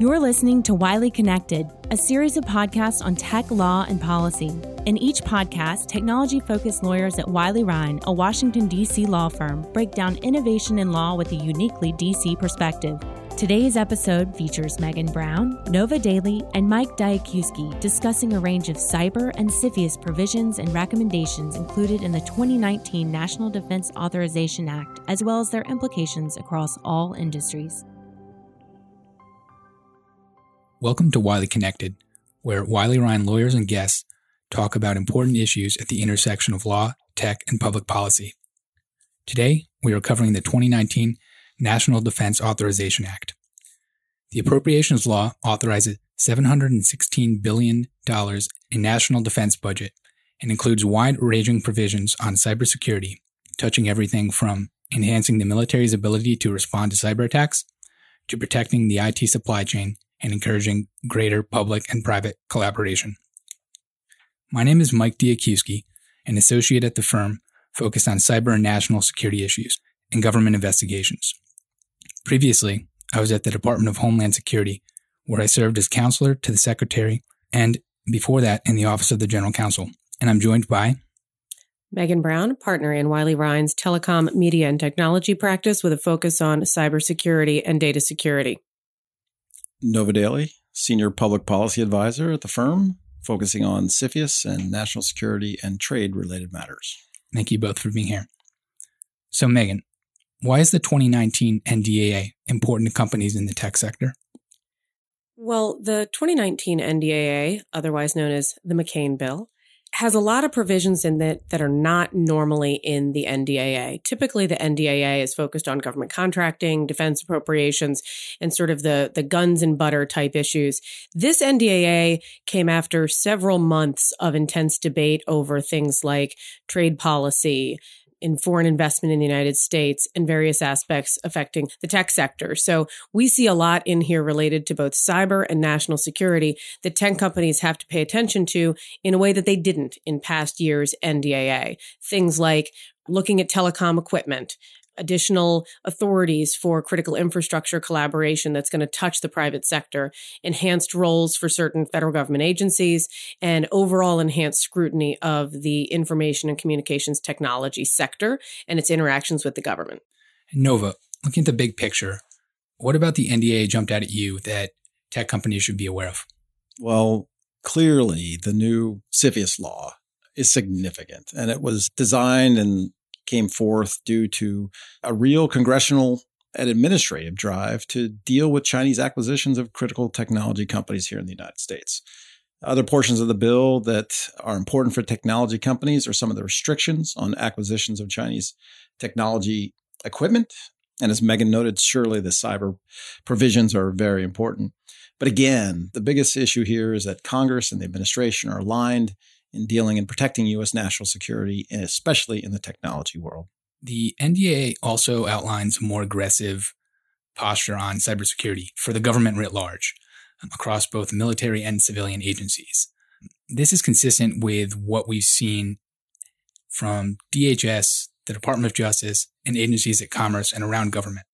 You're listening to Wiley Connected, a series of podcasts on tech, law, and policy. In each podcast, technology focused lawyers at Wiley Rein, a Washington, D.C. law firm, break down innovation in law with a uniquely D.C. perspective. Today's episode features Megan Brown, Nova Daly, and Mike Diakiwski discussing a range of cyber and CFIUS provisions and recommendations included in the 2019 National Defense Authorization Act, as well as their implications across all industries. Welcome to Wiley Connected, where Wiley Rein lawyers and guests talk about important issues at the intersection of law, tech, and public policy. Today, we are covering the 2019 National Defense Authorization Act. The Appropriations Law authorizes $716 billion in national defense budget and includes wide-ranging provisions on cybersecurity, touching everything from enhancing the military's ability to respond to cyber attacks to protecting the IT supply chain and encouraging greater public and private collaboration. My name is Mike Diakiwski, an associate at the firm focused on cyber and national security issues and government investigations. Previously, I was at the Department of Homeland Security, where I served as counselor to the Secretary, and before that in the Office of the General Counsel. And I'm joined by Megan Brown, partner in Wiley Rein's telecom, media, and technology practice with a focus on cybersecurity and data security. Nova Daly, Senior Public Policy Advisor at the firm, focusing on CFIUS and national security and trade related matters. Thank you both for being here. So, Megan, why is the 2019 NDAA important to companies in the tech sector? Well, the 2019 NDAA, otherwise known as the McCain Bill, has a lot of provisions in it that are not normally in the NDAA. Typically, the NDAA is focused on government contracting, defense appropriations, and sort of the, the guns and butter type issues. This NDAA came after several months of intense debate over things like trade policy, in foreign investment in the United States and various aspects affecting the tech sector. So we see a lot in here related to both cyber and national security that tech companies have to pay attention to in a way that they didn't in past years NDAA. Things like looking at telecom equipment, additional authorities for critical infrastructure collaboration that's going to touch the private sector, enhanced roles for certain federal government agencies, and overall enhanced scrutiny of the information and communications technology sector and its interactions with the government. Nova, looking at the big picture, what about the NDA jumped out at you that tech companies should be aware of? Well, clearly the new CFIUS law is significant and it was designed and came forth due to a real congressional and administrative drive to deal with Chinese acquisitions of critical technology companies here in the United States. Other portions of the bill that are important for technology companies are some of the restrictions on acquisitions of Chinese technology equipment. And as Megan noted, surely the cyber provisions are very important. But again, the biggest issue here is that Congress and the administration are aligned in dealing and protecting U.S. national security, especially in the technology world. The NDA also outlines a more aggressive posture on cybersecurity for the government writ large um, across both military and civilian agencies. This is consistent with what we've seen from DHS, the Department of Justice, and agencies at Commerce and around government.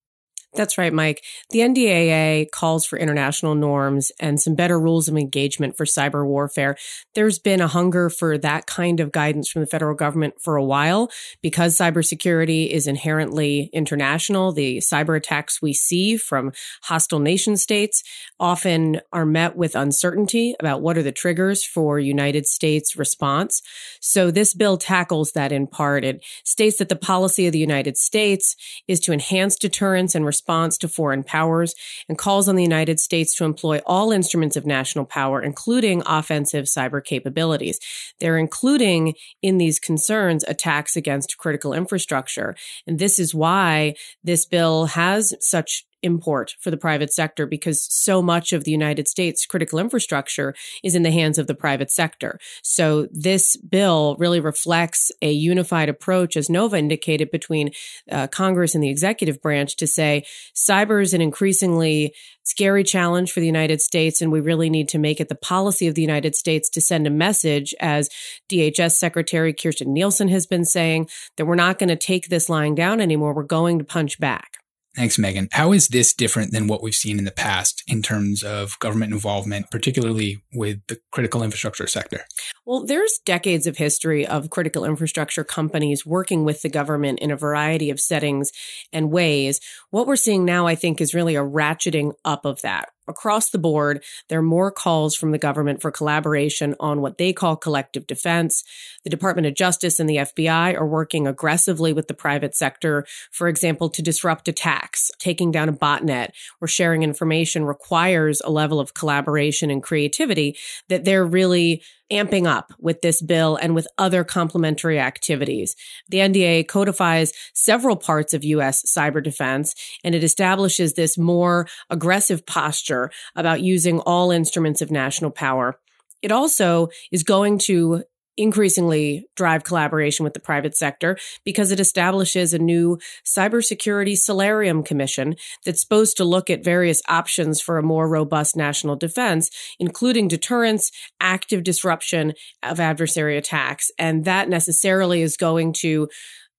That's right, Mike. The NDAA calls for international norms and some better rules of engagement for cyber warfare. There's been a hunger for that kind of guidance from the federal government for a while because cybersecurity is inherently international. The cyber attacks we see from hostile nation states often are met with uncertainty about what are the triggers for United States response. So this bill tackles that in part. It states that the policy of the United States is to enhance deterrence and response response to foreign powers and calls on the United States to employ all instruments of national power, including offensive cyber capabilities. They're including in these concerns attacks against critical infrastructure. And this is why this bill has such import for the private sector because so much of the United States critical infrastructure is in the hands of the private sector. So this bill really reflects a unified approach, as Nova indicated, between uh, Congress and the executive branch to say cyber is an increasingly scary challenge for the United States, and we really need to make it the policy of the United States to send a message, as DHS Secretary Kirstjen Nielsen has been saying, that we're not going to take this lying down anymore. We're going to punch back. Thanks, Megan. How is this different than what we've seen in the past in terms of government involvement, particularly with the critical infrastructure sector? Well, there's decades of history of critical infrastructure companies working with the government in a variety of settings and ways. What we're seeing now, I think, is really a ratcheting up of that across the board, there are more calls from the government for collaboration on what they call collective defense. The Department of Justice and the FBI are working aggressively with the private sector, for example, to disrupt attacks. Taking down a botnet or sharing information requires a level of collaboration and creativity that they're really amping up with this bill and with other complementary activities. The NDA codifies several parts of U.S. cyber defense and it establishes this more aggressive posture about using all instruments of national power. It also is going to increasingly drive collaboration with the private sector because it establishes a new cybersecurity solarium commission that's supposed to look at various options for a more robust national defense, including deterrence, active disruption of adversary attacks. And that necessarily is going to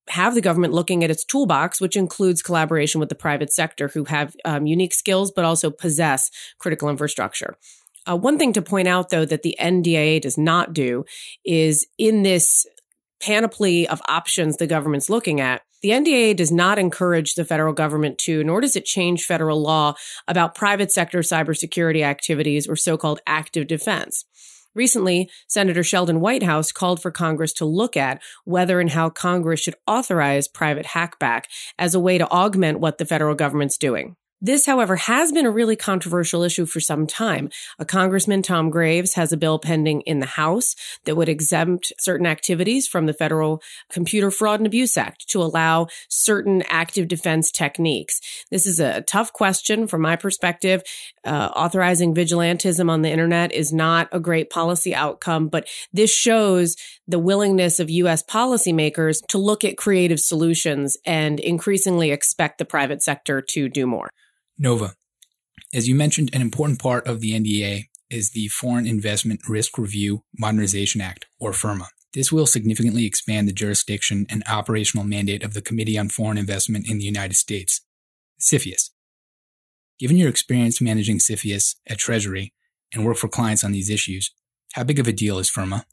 have the government looking at its toolbox, which includes collaboration with the private sector who have um, unique skills, but also possess critical infrastructure. Uh, one thing to point out, though, that the NDAA does not do is in this panoply of options the government's looking at, the NDAA does not encourage the federal government to, nor does it change federal law about private sector cybersecurity activities or so-called active defense. Recently, Senator Sheldon Whitehouse called for Congress to look at whether and how Congress should authorize private hackback as a way to augment what the federal government's doing. This, however, has been a really controversial issue for some time. A Congressman, Tom Graves, has a bill pending in the House that would exempt certain activities from the Federal Computer Fraud and Abuse Act to allow certain active defense techniques. This is a tough question from my perspective. Uh, authorizing vigilantism on the internet is not a great policy outcome, but this shows the willingness of U.S. policymakers to look at creative solutions and increasingly expect the private sector to do more. Nova. As you mentioned, an important part of the NDA is the Foreign Investment Risk Review Modernization Act, or FIRRMA. This will significantly expand the jurisdiction and operational mandate of the Committee on Foreign Investment in the United States, CFIUS. Given your experience managing CFIUS at Treasury and work for clients on these issues, how big of a deal is FIRRMA?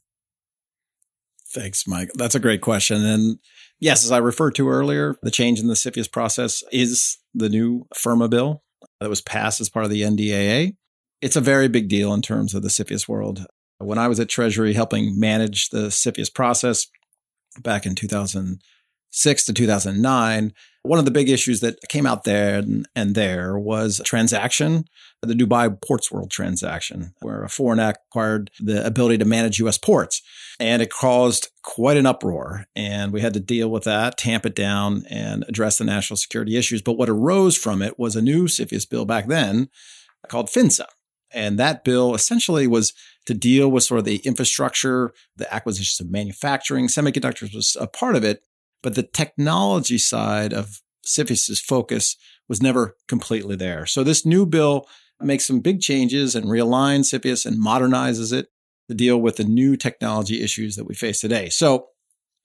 Thanks, Mike. That's a great question. And yes, as I referred to earlier, the change in the CFIUS process is the new FIRRMA bill that was passed as part of the NDAA. It's a very big deal in terms of the CFIUS world. When I was at Treasury helping manage the CFIUS process back in 2006 to 2009, one of the big issues that came out there and, and there was a transaction, the Dubai Ports World transaction, where a foreign act acquired the ability to manage U.S. ports. And it caused quite an uproar. And we had to deal with that, tamp it down, and address the national security issues. But what arose from it was a new CFIUS bill back then called FINSA. And that bill essentially was to deal with sort of the infrastructure, the acquisitions of manufacturing. Semiconductors was a part of it, but the technology side of CFIUS's focus was never completely there. So this new bill makes some big changes and realigns CFIUS and modernizes it to deal with the new technology issues that we face today. So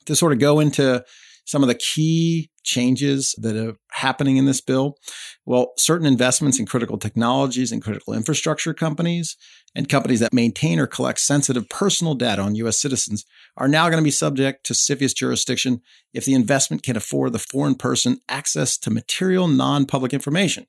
to sort of go into some of the key changes that are happening in this bill? Well, certain investments in critical technologies and critical infrastructure companies and companies that maintain or collect sensitive personal data on U.S. citizens are now going to be subject to CFIUS jurisdiction if the investment can afford the foreign person access to material non public information.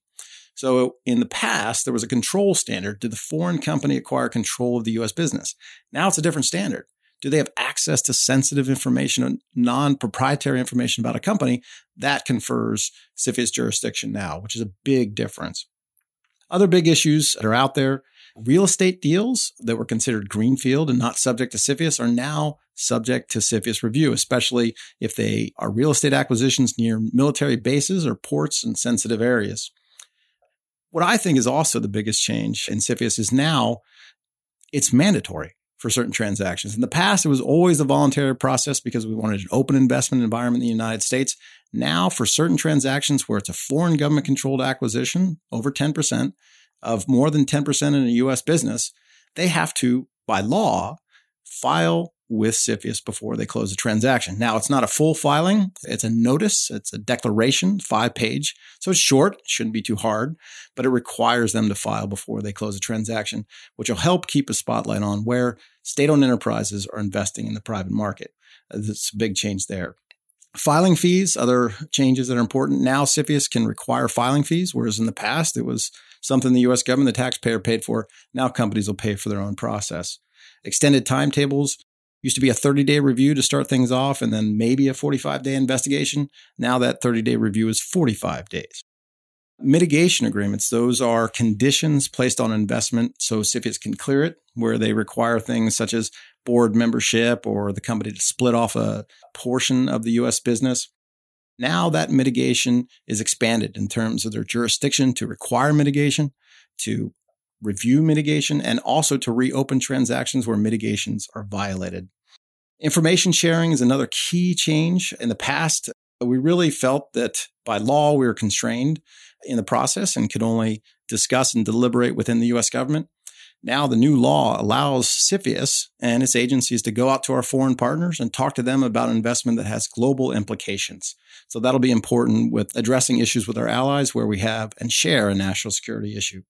So in the past, there was a control standard. Did the foreign company acquire control of the U.S. business? Now it's a different standard. Do they have access to sensitive information, or non proprietary information about a company? That confers CFIUS jurisdiction now, which is a big difference. Other big issues that are out there real estate deals that were considered greenfield and not subject to CFIUS are now subject to CFIUS review, especially if they are real estate acquisitions near military bases or ports in sensitive areas. What I think is also the biggest change in CFIUS is now it's mandatory for certain transactions. In the past, it was always a voluntary process because we wanted an open investment environment in the United States. Now, for certain transactions where it's a foreign government controlled acquisition, over 10% of more than 10% in a US business, they have to, by law, file with CFIUS before they close the transaction. Now, it's not a full filing. It's a notice. It's a declaration, five page. So it's short. shouldn't be too hard, but it requires them to file before they close a transaction, which will help keep a spotlight on where state owned enterprises are investing in the private market. That's a big change there. Filing fees, other changes that are important. Now, CFIUS can require filing fees, whereas in the past it was something the US government, the taxpayer paid for. Now companies will pay for their own process. Extended timetables used to be a 30 day review to start things off and then maybe a 45 day investigation. Now that 30 day review is 45 days. Mitigation agreements, those are conditions placed on investment so CFIUS can clear it, where they require things such as board membership or the company to split off a portion of the US business. Now that mitigation is expanded in terms of their jurisdiction to require mitigation, to review mitigation, and also to reopen transactions where mitigations are violated. Information sharing is another key change. In the past, we really felt that by law we were constrained in the process and could only discuss and deliberate within the US government. Now the new law allows CFIUS and its agencies to go out to our foreign partners and talk to them about investment that has global implications. So that'll be important with addressing issues with our allies where we have and share a national security issue.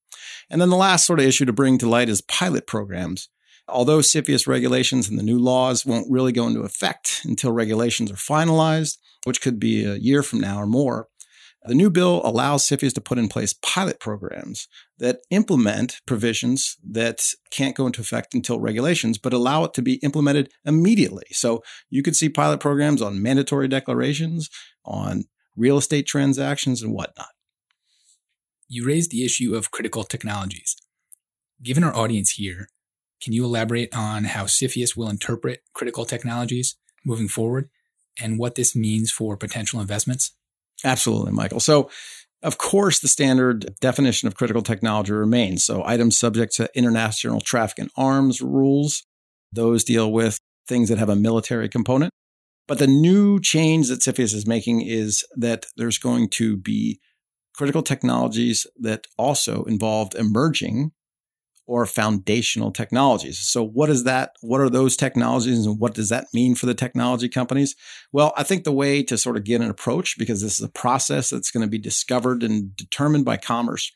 And then the last sort of issue to bring to light is pilot programs. Although CFIUS regulations and the new laws won't really go into effect until regulations are finalized, which could be a year from now or more, the new bill allows CFIUS to put in place pilot programs that implement provisions that can't go into effect until regulations, but allow it to be implemented immediately. So you could see pilot programs on mandatory declarations, on real estate transactions, and whatnot. You raised the issue of critical technologies. Given our audience here, can you elaborate on how CFIUS will interpret critical technologies moving forward and what this means for potential investments? Absolutely, Michael. So, of course, the standard definition of critical technology remains. So, items subject to international traffic in arms rules, those deal with things that have a military component. But the new change that CFIUS is making is that there's going to be critical technologies that also involved emerging or foundational technologies. So what is that? What are those technologies and what does that mean for the technology companies? Well, I think the way to sort of get an approach, because this is a process that's going to be discovered and determined by commerce.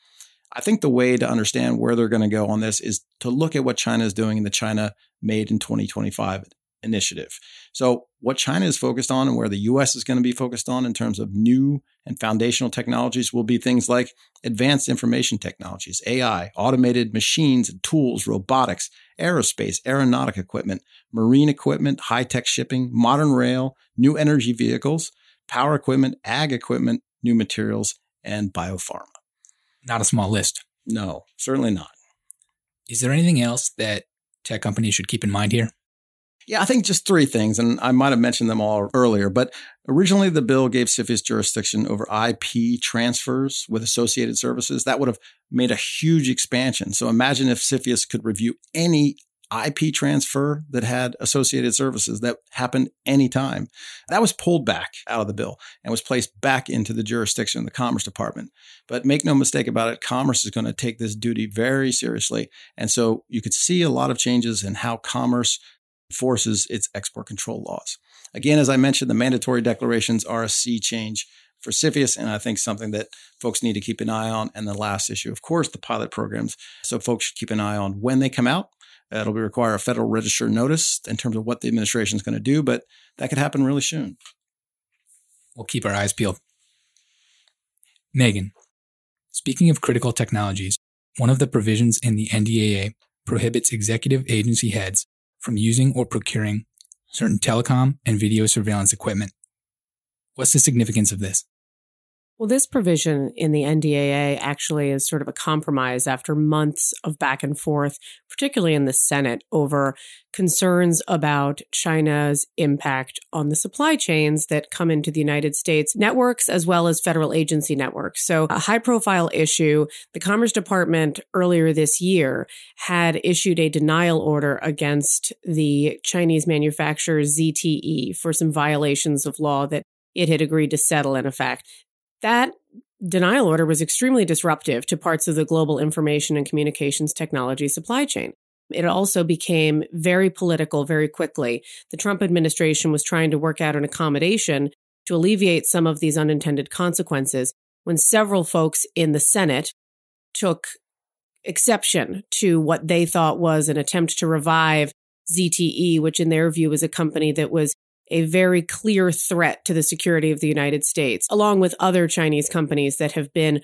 I think the way to understand where they're going to go on this is to look at what China is doing in the China Made in 2025 initiative. So, what China is focused on and where the US is going to be focused on in terms of new and foundational technologies will be things like advanced information technologies, AI, automated machines and tools, robotics, aerospace, aeronautic equipment, marine equipment, high tech shipping, modern rail, new energy vehicles, power equipment, ag equipment, new materials, and biopharma. Not a small list. No, certainly not. Is there anything else that tech companies should keep in mind here? Yeah, I think just three things, and I might have mentioned them all earlier. But originally, the bill gave CFIUS jurisdiction over IP transfers with associated services. That would have made a huge expansion. So imagine if CFIUS could review any IP transfer that had associated services that happened anytime. That was pulled back out of the bill and was placed back into the jurisdiction of the Commerce Department. But make no mistake about it, Commerce is going to take this duty very seriously. And so you could see a lot of changes in how Commerce enforces its export control laws. Again, as I mentioned, the mandatory declarations are a sea change for CFIUS, and I think something that folks need to keep an eye on. And the last issue, of course, the pilot programs. So folks should keep an eye on when they come out. It'll require a federal register notice in terms of what the administration is going to do, but that could happen really soon. We'll keep our eyes peeled. Megan, speaking of critical technologies, one of the provisions in the NDAA prohibits executive agency heads from using or procuring certain telecom and video surveillance equipment. What's the significance of this? Well, this provision in the NDAA actually is sort of a compromise after months of back and forth, particularly in the Senate, over concerns about China's impact on the supply chains that come into the United States networks as well as federal agency networks. So, a high profile issue. The Commerce Department earlier this year had issued a denial order against the Chinese manufacturer ZTE for some violations of law that it had agreed to settle in effect. That denial order was extremely disruptive to parts of the global information and communications technology supply chain. It also became very political very quickly. The Trump administration was trying to work out an accommodation to alleviate some of these unintended consequences when several folks in the Senate took exception to what they thought was an attempt to revive ZTE, which in their view was a company that was a very clear threat to the security of the United States, along with other Chinese companies that have been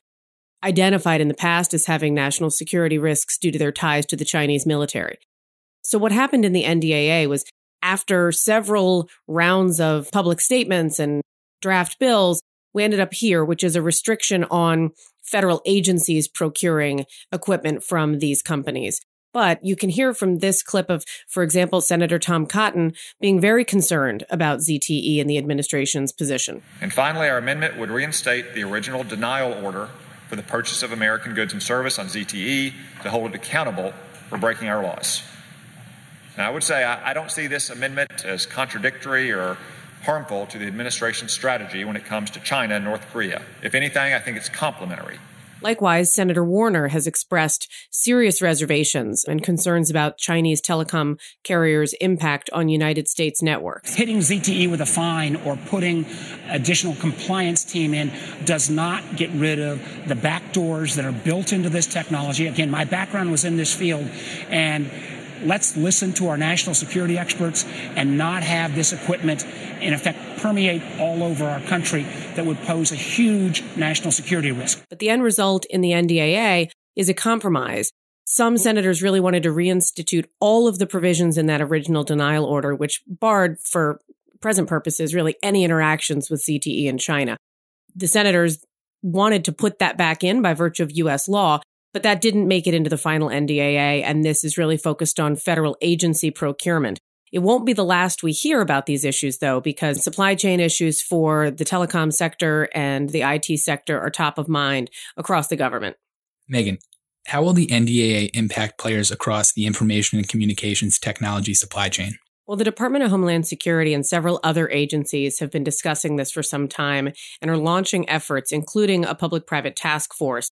identified in the past as having national security risks due to their ties to the Chinese military. So, what happened in the NDAA was after several rounds of public statements and draft bills, we ended up here, which is a restriction on federal agencies procuring equipment from these companies. But you can hear from this clip of, for example, Senator Tom Cotton being very concerned about ZTE and the administration's position. And finally, our amendment would reinstate the original denial order for the purchase of American goods and service on ZTE to hold it accountable for breaking our laws. Now, I would say I, I don't see this amendment as contradictory or harmful to the administration's strategy when it comes to China and North Korea. If anything, I think it's complementary. Likewise, Senator Warner has expressed serious reservations and concerns about Chinese telecom carriers' impact on United States networks. Hitting ZTE with a fine or putting additional compliance team in does not get rid of the back doors that are built into this technology. Again, my background was in this field and let's listen to our national security experts and not have this equipment in effect permeate all over our country that would pose a huge national security risk. But the end result in the NDAA is a compromise. Some senators really wanted to reinstitute all of the provisions in that original denial order, which barred for present purposes really any interactions with ZTE in China. The senators wanted to put that back in by virtue of US law, but that didn't make it into the final NDAA. And this is really focused on federal agency procurement. It won't be the last we hear about these issues, though, because supply chain issues for the telecom sector and the IT sector are top of mind across the government. Megan, how will the NDAA impact players across the information and communications technology supply chain? Well, the Department of Homeland Security and several other agencies have been discussing this for some time and are launching efforts, including a public private task force.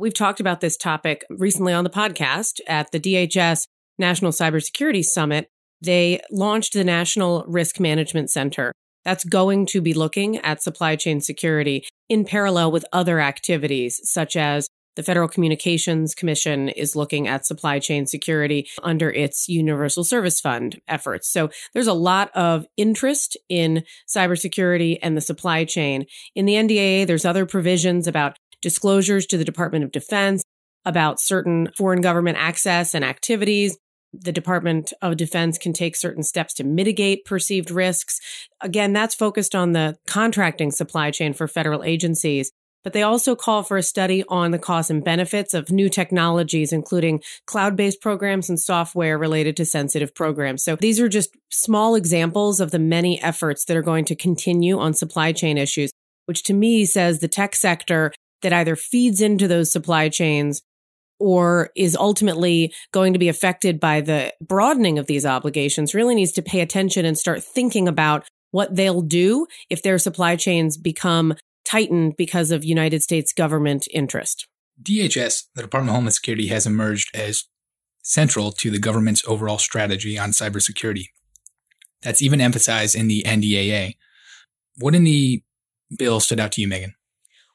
We've talked about this topic recently on the podcast at the DHS National Cybersecurity Summit, they launched the National Risk Management Center. That's going to be looking at supply chain security in parallel with other activities, such as the Federal Communications Commission is looking at supply chain security under its Universal Service Fund efforts. So there's a lot of interest in cybersecurity and the supply chain. In the NDAA, there's other provisions about disclosures to the Department of Defense, about certain foreign government access and activities, the Department of Defense can take certain steps to mitigate perceived risks. Again, that's focused on the contracting supply chain for federal agencies. But they also call for a study on the costs and benefits of new technologies, including cloud based programs and software related to sensitive programs. So these are just small examples of the many efforts that are going to continue on supply chain issues, which to me says the tech sector that either feeds into those supply chains or is ultimately going to be affected by the broadening of these obligations really needs to pay attention and start thinking about what they'll do if their supply chains become tightened because of United States government interest. DHS, the Department of Homeland Security, has emerged as central to the government's overall strategy on cybersecurity. That's even emphasized in the NDAA. What in the bill stood out to you, Megan?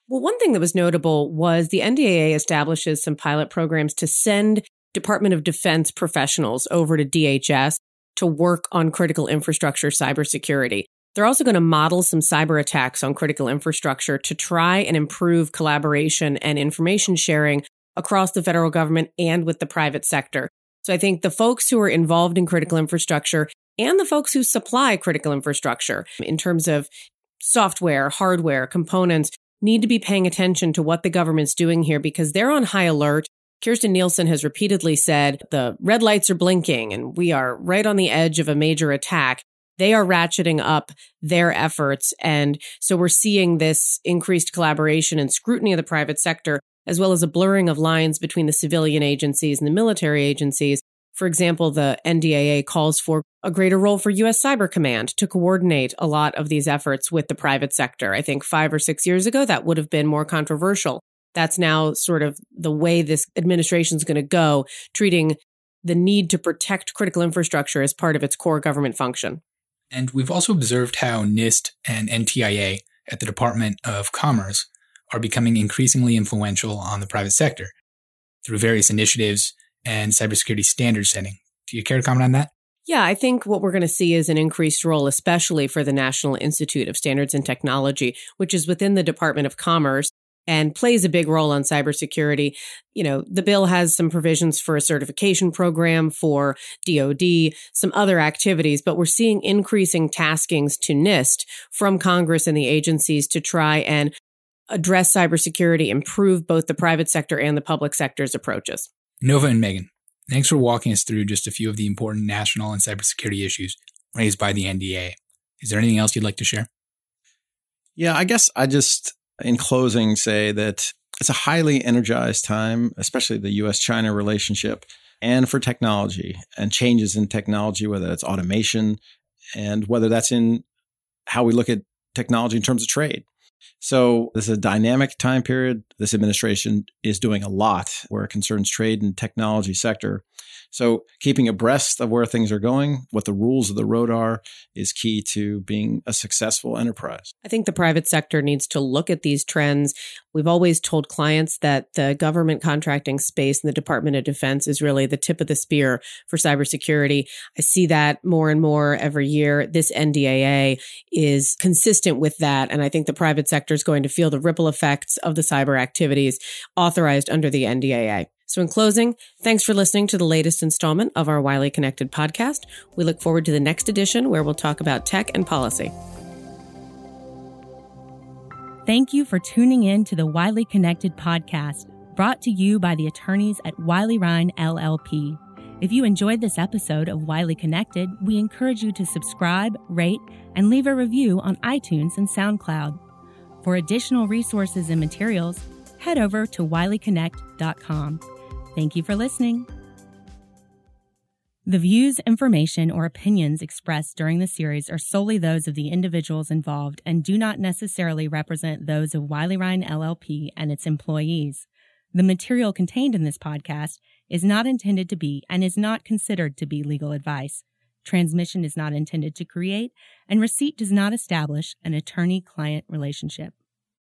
Well, one thing that was notable was the NDAA establishes some pilot programs to send Department of Defense professionals over to DHS to work on critical infrastructure cybersecurity. They're also going to model some cyber attacks on critical infrastructure to try and improve collaboration and information sharing across the federal government and with the private sector. So I think the folks who are involved in critical infrastructure and the folks who supply critical infrastructure in terms of software, hardware, components need to be paying attention to what the government's doing here because they're on high alert. Kirstjen Nielsen has repeatedly said the red lights are blinking and we are right on the edge of a major attack. They are ratcheting up their efforts. And so we're seeing this increased collaboration and scrutiny of the private sector, as well as a blurring of lines between the civilian agencies and the military agencies for example, the NDAA calls for a greater role for U.S. Cyber Command to coordinate a lot of these efforts with the private sector. I think five or six years ago, that would have been more controversial. That's now sort of the way this administration is going to go, treating the need to protect critical infrastructure as part of its core government function. And we've also observed how NIST and NTIA at the Department of Commerce are becoming increasingly influential on the private sector through various initiatives and cybersecurity standard setting. Do you care to comment on that? Yeah, I think what we're going to see is an increased role, especially for the National Institute of Standards and Technology, which is within the Department of Commerce and plays a big role on cybersecurity. You know, the bill has some provisions for a certification program for DoD, some other activities, but we're seeing increasing taskings to NIST from Congress and the agencies to try and address cybersecurity, improve both the private sector and the public sector's approaches. Nova and Megan, thanks for walking us through just a few of the important national and cybersecurity issues raised by the NDA. Is there anything else you'd like to share? Yeah, I guess I just, in closing, say that it's a highly energized time, especially the US China relationship, and for technology and changes in technology, whether it's automation and whether that's in how we look at technology in terms of trade. So this is a dynamic time period. This administration is doing a lot where it concerns trade and technology sector. So keeping abreast of where things are going, what the rules of the road are, is key to being a successful enterprise. I think the private sector needs to look at these trends. We've always told clients that the government contracting space and the Department of Defense is really the tip of the spear for cybersecurity. I see that more and more every year. This NDAA is consistent with that. And I think the private sector is going to feel the ripple effects of the cyber activities authorized under the NDAA. So, in closing, thanks for listening to the latest installment of our Wiley Connected podcast. We look forward to the next edition where we'll talk about tech and policy. Thank you for tuning in to the Wiley Connected podcast, brought to you by the attorneys at Wiley Rein LLP. If you enjoyed this episode of Wiley Connected, we encourage you to subscribe, rate, and leave a review on iTunes and SoundCloud. For additional resources and materials, head over to wileyconnect.com. Thank you for listening. The views, information, or opinions expressed during the series are solely those of the individuals involved and do not necessarily represent those of Wiley Rein LLP and its employees. The material contained in this podcast is not intended to be and is not considered to be legal advice. Transmission is not intended to create, and receipt does not establish an attorney client relationship.